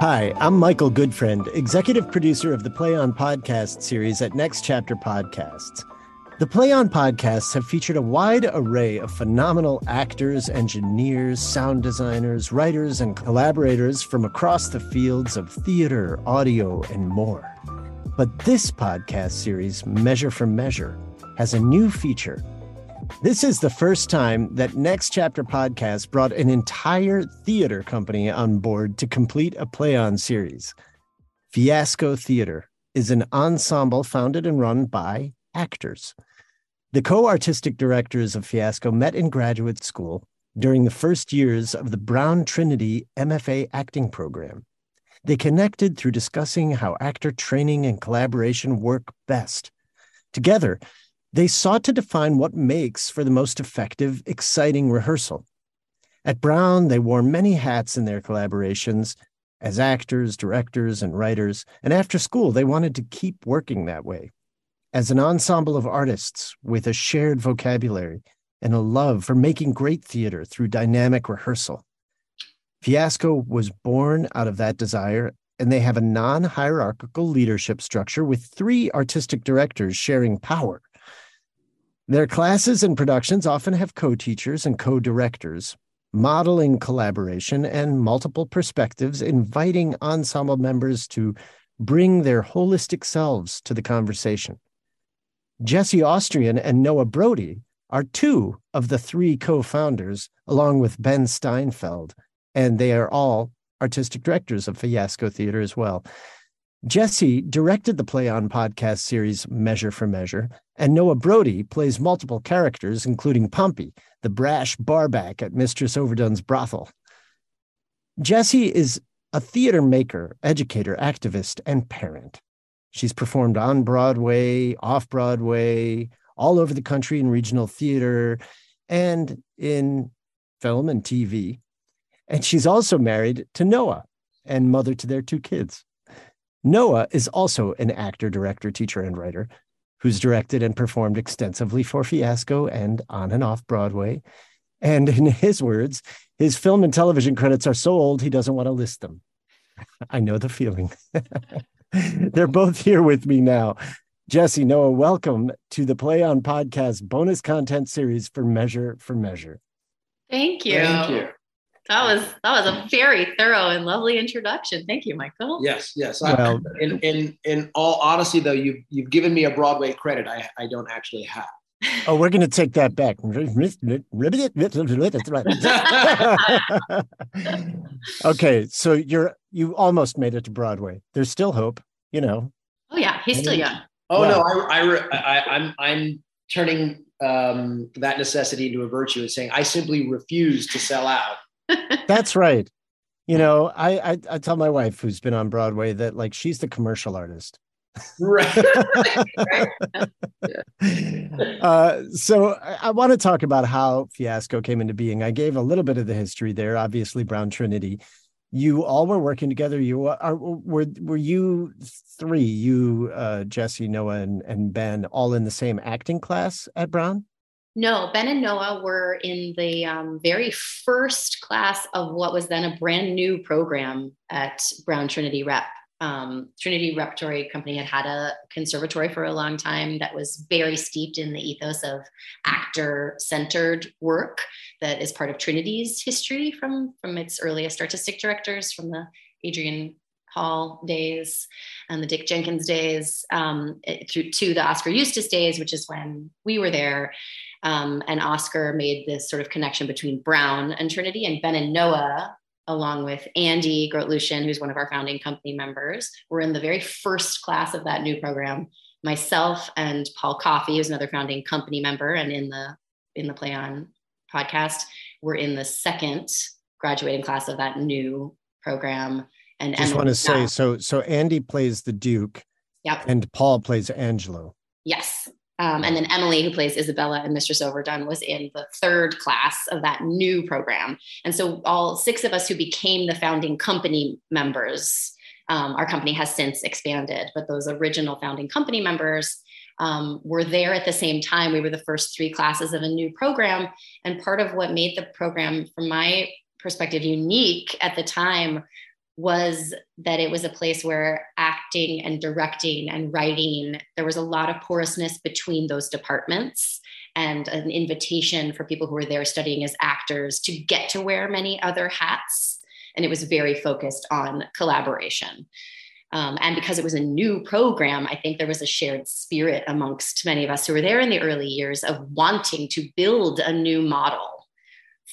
Hi, I'm Michael Goodfriend, executive producer of the Play On podcast series at Next Chapter Podcasts. The Play On podcasts have featured a wide array of phenomenal actors, engineers, sound designers, writers, and collaborators from across the fields of theater, audio, and more. But this podcast series, Measure for Measure, has a new feature. This is the first time that Next Chapter Podcast brought an entire theater company on board to complete a play on series. Fiasco Theater is an ensemble founded and run by actors. The co artistic directors of Fiasco met in graduate school during the first years of the Brown Trinity MFA acting program. They connected through discussing how actor training and collaboration work best. Together, they sought to define what makes for the most effective, exciting rehearsal. At Brown, they wore many hats in their collaborations as actors, directors, and writers, and after school, they wanted to keep working that way. As an ensemble of artists with a shared vocabulary and a love for making great theater through dynamic rehearsal. Fiasco was born out of that desire, and they have a non hierarchical leadership structure with three artistic directors sharing power. Their classes and productions often have co teachers and co directors, modeling collaboration and multiple perspectives, inviting ensemble members to bring their holistic selves to the conversation. Jessie Austrian and Noah Brody are two of the three co founders, along with Ben Steinfeld, and they are all artistic directors of Fiasco Theater as well. Jessie directed the Play On podcast series Measure for Measure, and Noah Brody plays multiple characters, including Pompey, the brash barback at Mistress Overdone's brothel. Jessie is a theater maker, educator, activist, and parent. She's performed on Broadway, off Broadway, all over the country in regional theater, and in film and TV. And she's also married to Noah and mother to their two kids. Noah is also an actor, director, teacher, and writer who's directed and performed extensively for Fiasco and on and off Broadway. And in his words, his film and television credits are so old he doesn't want to list them. I know the feeling. They're both here with me now. Jessie, Noah, welcome to the Play On Podcast bonus content series for Measure for Measure. Thank you. Thank you. That was that was a very thorough and lovely introduction. Thank you, Michael. Yes, yes. Well- I, in in in all honesty, though, you've you've given me a Broadway credit. I I don't actually have. Oh, we're going to take that back. okay, so you're you almost made it to Broadway. There's still hope, you know. Oh yeah, he's still young. Oh Wow. no, I, I, I I'm I'm turning um, that necessity into a virtue and saying I simply refuse to sell out. That's right. You know, I, I I tell my wife who's been on Broadway that like she's the commercial artist. Right. uh, so I, I want to talk about how Fiasco came into being. I gave a little bit of the history there. Obviously, Brown Trinity. You all were working together. You are were were you three? You, uh, Jessie, Noah, and and Ben, all in the same acting class at Brown. No, Ben and Noah were in the um, very first class of what was then a brand new program at Brown Trinity Rep. um, Trinity Repertory Company had had a conservatory for a long time that was very steeped in the ethos of actor centered work that is part of Trinity's history from, from its earliest artistic directors, from the Adrian Hall days and the Dick Jenkins days um, through to the Oscar Eustis days, which is when we were there. Um, and Oscar made this sort of connection between Brown and Trinity, and Ben and Noah along with Andy Grotelueschen, who's one of our founding company members. We're in the very first class of that new program. Myself and Paul Coffey, who's another founding company member, and in the in the Play On podcast, we're in the second graduating class of that new program. And just want to say, so so Andy plays the Duke, yep. and Paul plays Angelo. Yes, um, and then Emily, who plays Isabella and Mistress Overdone, was in the third class of that new program. And so, all six of us who became the founding company members, um, our company has since expanded, but those original founding company members um, were there at the same time. We were the first three classes of a new program. And part of what made the program, from my perspective, unique at the time was that it was a place where acting and directing and writing, there was a lot of porousness between those departments and an invitation for people who were there studying as actors to get to wear many other hats. And it was very focused on collaboration. Um, and because it was a new program, I think there was a shared spirit amongst many of us who were there in the early years of wanting to build a new model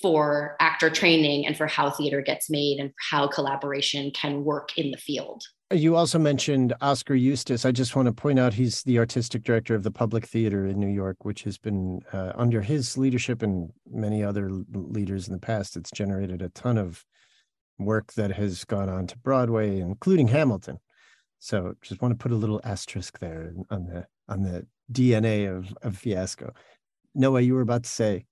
for actor training and for how theater gets made and how collaboration can work in the field. You also mentioned Oscar Eustis. I just want to point out he's the artistic director of the Public Theater in New York, which has been uh, under his leadership and many other leaders in the past. It's generated a ton of work that has gone on to Broadway, including Hamilton. So just want to put a little asterisk there on the on the DNA of, of Fiasco. Noah, you were about to say.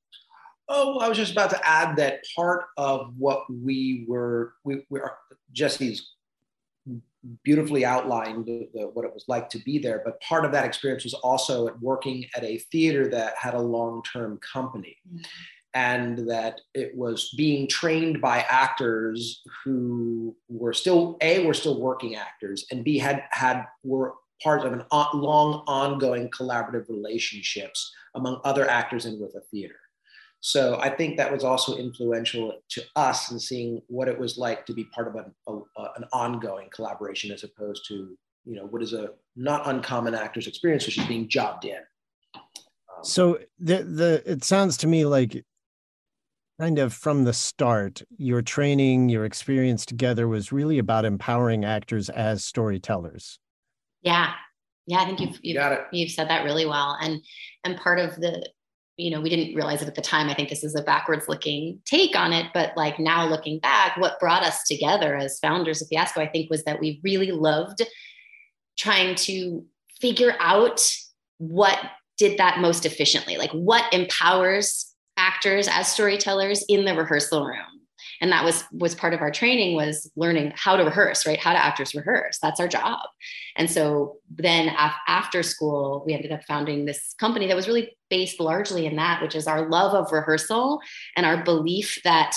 Oh, I was just about to add that part of what we were, we, we are, Jessie's beautifully outlined the, the, what it was like to be there, but part of that experience was also at working at a theater that had a long-term company. Mm-hmm. And that it was being trained by actors who were still a were still working actors, and b had had were part of an long ongoing collaborative relationships among other actors and with a theater. So I think that was also influential to us in seeing what it was like to be part of an, a, an ongoing collaboration as opposed to, you know, what is a not uncommon actor's experience, which is being jobbed in. Um, so the the it sounds to me like kind of from the start, your training, your experience together was really about empowering actors as storytellers. Yeah. Yeah, I think you've you've, you've said that really well. And and part of the you know, we didn't realize it at the time. I think this is a backwards looking take on it. But like now looking back, what brought us together as founders of Fiasco, I think, was that we really loved trying to figure out what did that most efficiently, like what empowers actors as storytellers in the rehearsal room and that was was part of our training was learning how to rehearse right? How do actors rehearse? That's our job. And so then af- after school we ended up founding this company that was really based largely in that which is our love of rehearsal and our belief that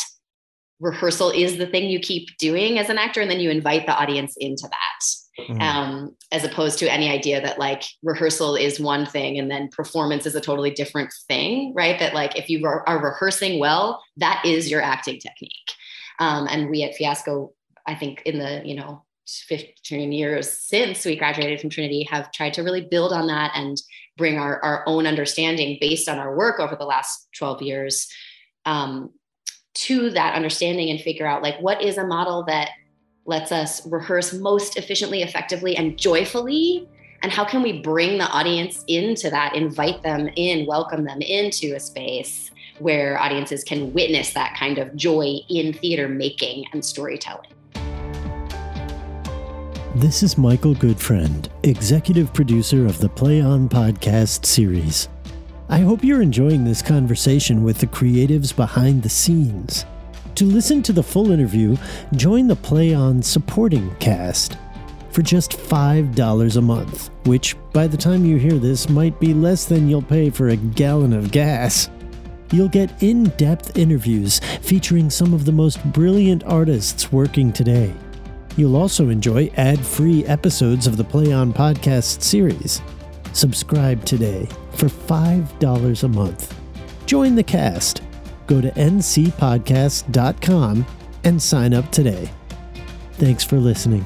rehearsal is the thing you keep doing as an actor and then you invite the audience into that mm. um, as opposed to any idea that like rehearsal is one thing and then performance is a totally different thing right? That like if you are rehearsing well that is your acting technique um, and we at Fiasco, I think in the, you know, 15 years since we graduated from Trinity have tried to really build on that and bring our, our own understanding based on our work over the last 12 years um, to that understanding and figure out like what is a model that lets us rehearse most efficiently, effectively, and joyfully? And how can we bring the audience into that invite them in welcome them into a space where audiences can witness that kind of joy in theater making and storytelling. This is Michael Goodfriend, executive producer of the Play On podcast series. I hope you're enjoying this conversation with the creatives behind the scenes. To listen to the full interview, join the Play On supporting cast for just $5 a month, which by the time you hear this might be less than you'll pay for a gallon of gas. You'll get in depth interviews featuring some of the most brilliant artists working today. You'll also enjoy ad free episodes of the Play On podcast series. Subscribe today for $5 a month. Join the cast. Go to ncpodcast.com and sign up today. Thanks for listening.